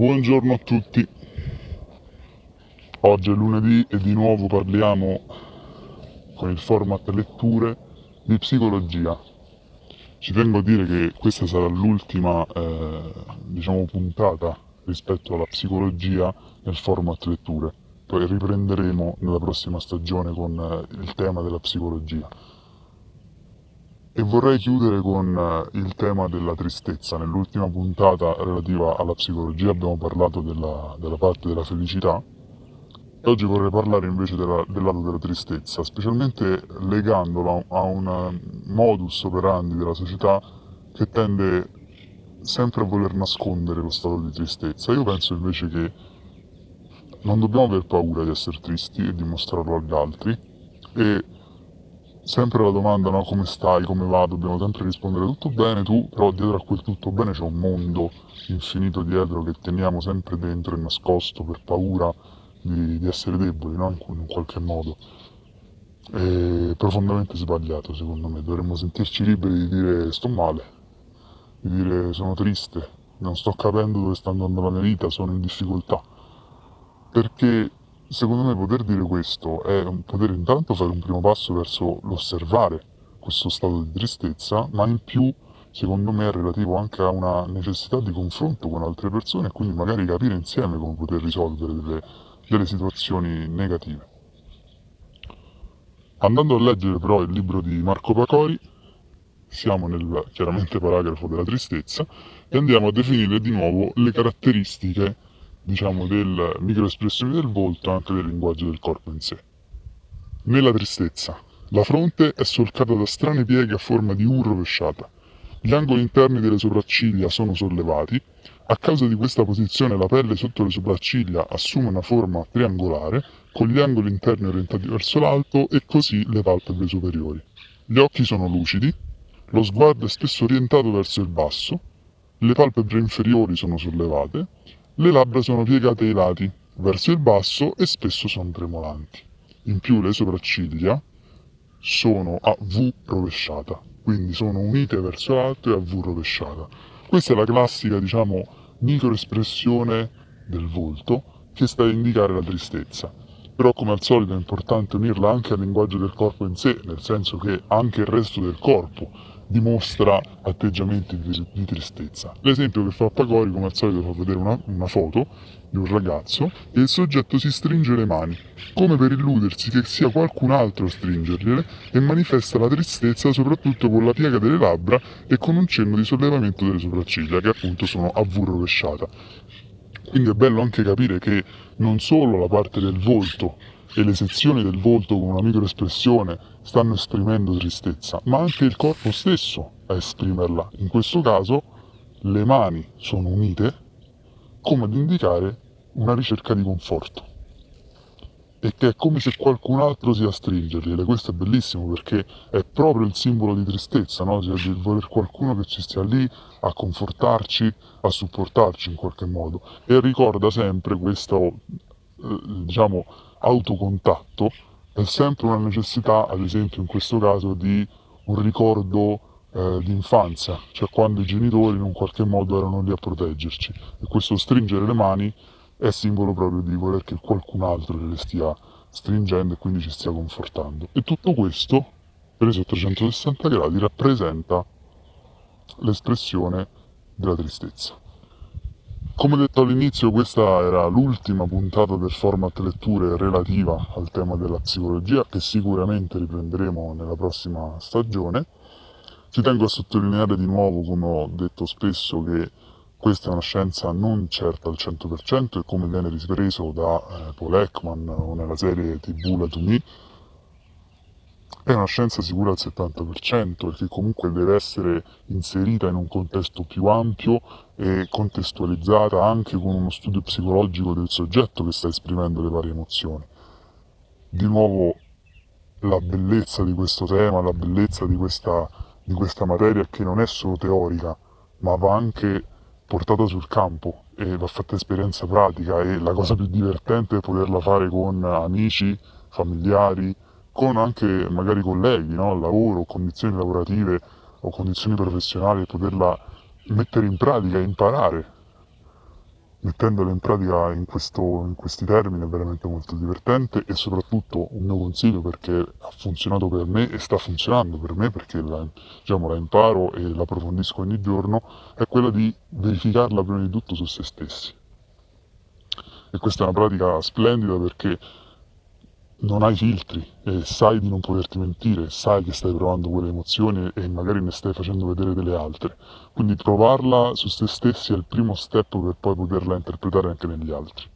Buongiorno a tutti. Oggi è lunedì e di nuovo parliamo con il format letture di psicologia. Ci tengo a dire che questa sarà l'ultima eh, diciamo, puntata rispetto alla psicologia nel format letture. Poi riprenderemo nella prossima stagione con eh, il tema della psicologia. E vorrei chiudere con eh, il tema della tristezza. Nell'ultima puntata relativa alla psicologia abbiamo parlato della, della parte della felicità oggi vorrei parlare invece della, del lato della tristezza, specialmente legandolo a un eh, modus operandi della società che tende sempre a voler nascondere lo stato di tristezza. Io penso invece che non dobbiamo aver paura di essere tristi e dimostrarlo agli altri e sempre la domanda, no, come stai, come va, dobbiamo sempre rispondere tutto bene, tu, però dietro a quel tutto bene c'è un mondo infinito dietro che teniamo sempre dentro e nascosto per paura di, di essere deboli, no? in, in qualche modo. È profondamente sbagliato, secondo me. Dovremmo sentirci liberi di dire sto male, di dire sono triste, non sto capendo dove sta andando la mia vita, sono in difficoltà. Perché secondo me poter dire questo è poter intanto fare un primo passo verso l'osservare questo stato di tristezza, ma in più secondo me è relativo anche a una necessità di confronto con altre persone e quindi magari capire insieme come poter risolvere delle, delle situazioni negative. Andando a leggere però il libro di Marco Pacori, siamo nel chiaramente paragrafo della tristezza e andiamo a definire di nuovo le caratteristiche diciamo, delle microespressioni del volto e anche del linguaggio del corpo in sé. Nella tristezza, la fronte è solcata da strane pieghe a forma di U rovesciata. Gli angoli interni delle sopracciglia sono sollevati. A causa di questa posizione la pelle sotto le sopracciglia assume una forma triangolare, con gli angoli interni orientati verso l'alto e così le palpebre superiori. Gli occhi sono lucidi, lo sguardo è spesso orientato verso il basso, le palpebre inferiori sono sollevate, le labbra sono piegate ai lati, verso il basso e spesso sono tremolanti. In più le sopracciglia sono a V rovesciata, quindi sono unite verso l'alto e a V rovesciata. Questa è la classica, diciamo, microespressione del volto che sta a indicare la tristezza. Però come al solito è importante unirla anche al linguaggio del corpo in sé, nel senso che anche il resto del corpo dimostra atteggiamenti di, tristezza. L'esempio che fa Pagori, come al solito, fa vedere una, una foto di un ragazzo e il soggetto si stringe le mani, come per illudersi che sia qualcun altro a stringergliele e manifesta la tristezza soprattutto con la piega delle labbra e con un cenno di sollevamento delle sopracciglia, che appunto sono a V rovesciata. Quindi è bello anche capire che non solo la parte del volto e le sezioni del volto con una microespressione stanno esprimendo tristezza, ma anche il corpo stesso a esprimerla. In questo caso le mani sono unite come ad indicare una ricerca di conforto e che è come se qualcun altro sia a stringergliele. Questo è bellissimo perché è proprio il simbolo di tristezza, no? cioè di voler qualcuno che ci stia lì a confortarci, a supportarci in qualche modo. E ricorda sempre questo, eh, diciamo, autocontatto è sempre una necessità, ad esempio in questo caso, di un ricordo eh, di infanzia, cioè quando i genitori in un qualche modo erano lì a proteggerci. E questo stringere le mani è simbolo proprio di voler che qualcun altro le stia stringendo e quindi ci stia confortando. E tutto questo, preso a 360 gradi, rappresenta l'espressione della tristezza. Come detto all'inizio, questa era l'ultima puntata del format letture relativa al tema della psicologia, che sicuramente riprenderemo nella prossima stagione. Ci tengo a sottolineare di nuovo, come ho detto spesso, che questa è una scienza non certa al 100% e come viene ripreso da eh, Paul Ekman o nella serie TV La Me, è una scienza sicura al 70% e che comunque deve essere inserita in un contesto più ampio e contestualizzata anche con uno studio psicologico del soggetto che sta esprimendo le varie emozioni. Di nuovo la bellezza di questo tema, la bellezza di questa, di questa materia che non è solo teorica, ma va anche portata sul campo e va fatta esperienza pratica e la cosa più divertente è poterla fare con amici, familiari, con anche magari colleghi no? lavoro, condizioni lavorative o condizioni professionali, poterla mettere in pratica e imparare mettendola in pratica in, questo, in questi termini è veramente molto divertente e soprattutto un mio consiglio perché ha funzionato per me e sta funzionando per me perché la, diciamo, la imparo e la approfondisco ogni giorno è quella di verificarla prima di tutto su se stessi. E questa è una pratica splendida perché non hai filtri e sai di non poterti mentire, sai che stai provando quelle emozioni e magari ne stai facendo vedere delle altre. Quindi trovarla su se stessi è il primo step per poi poterla interpretare anche negli altri.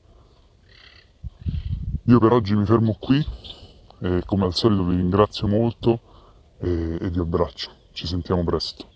Io per oggi mi fermo qui e come al solito vi ringrazio molto e, e vi abbraccio. Ci sentiamo presto.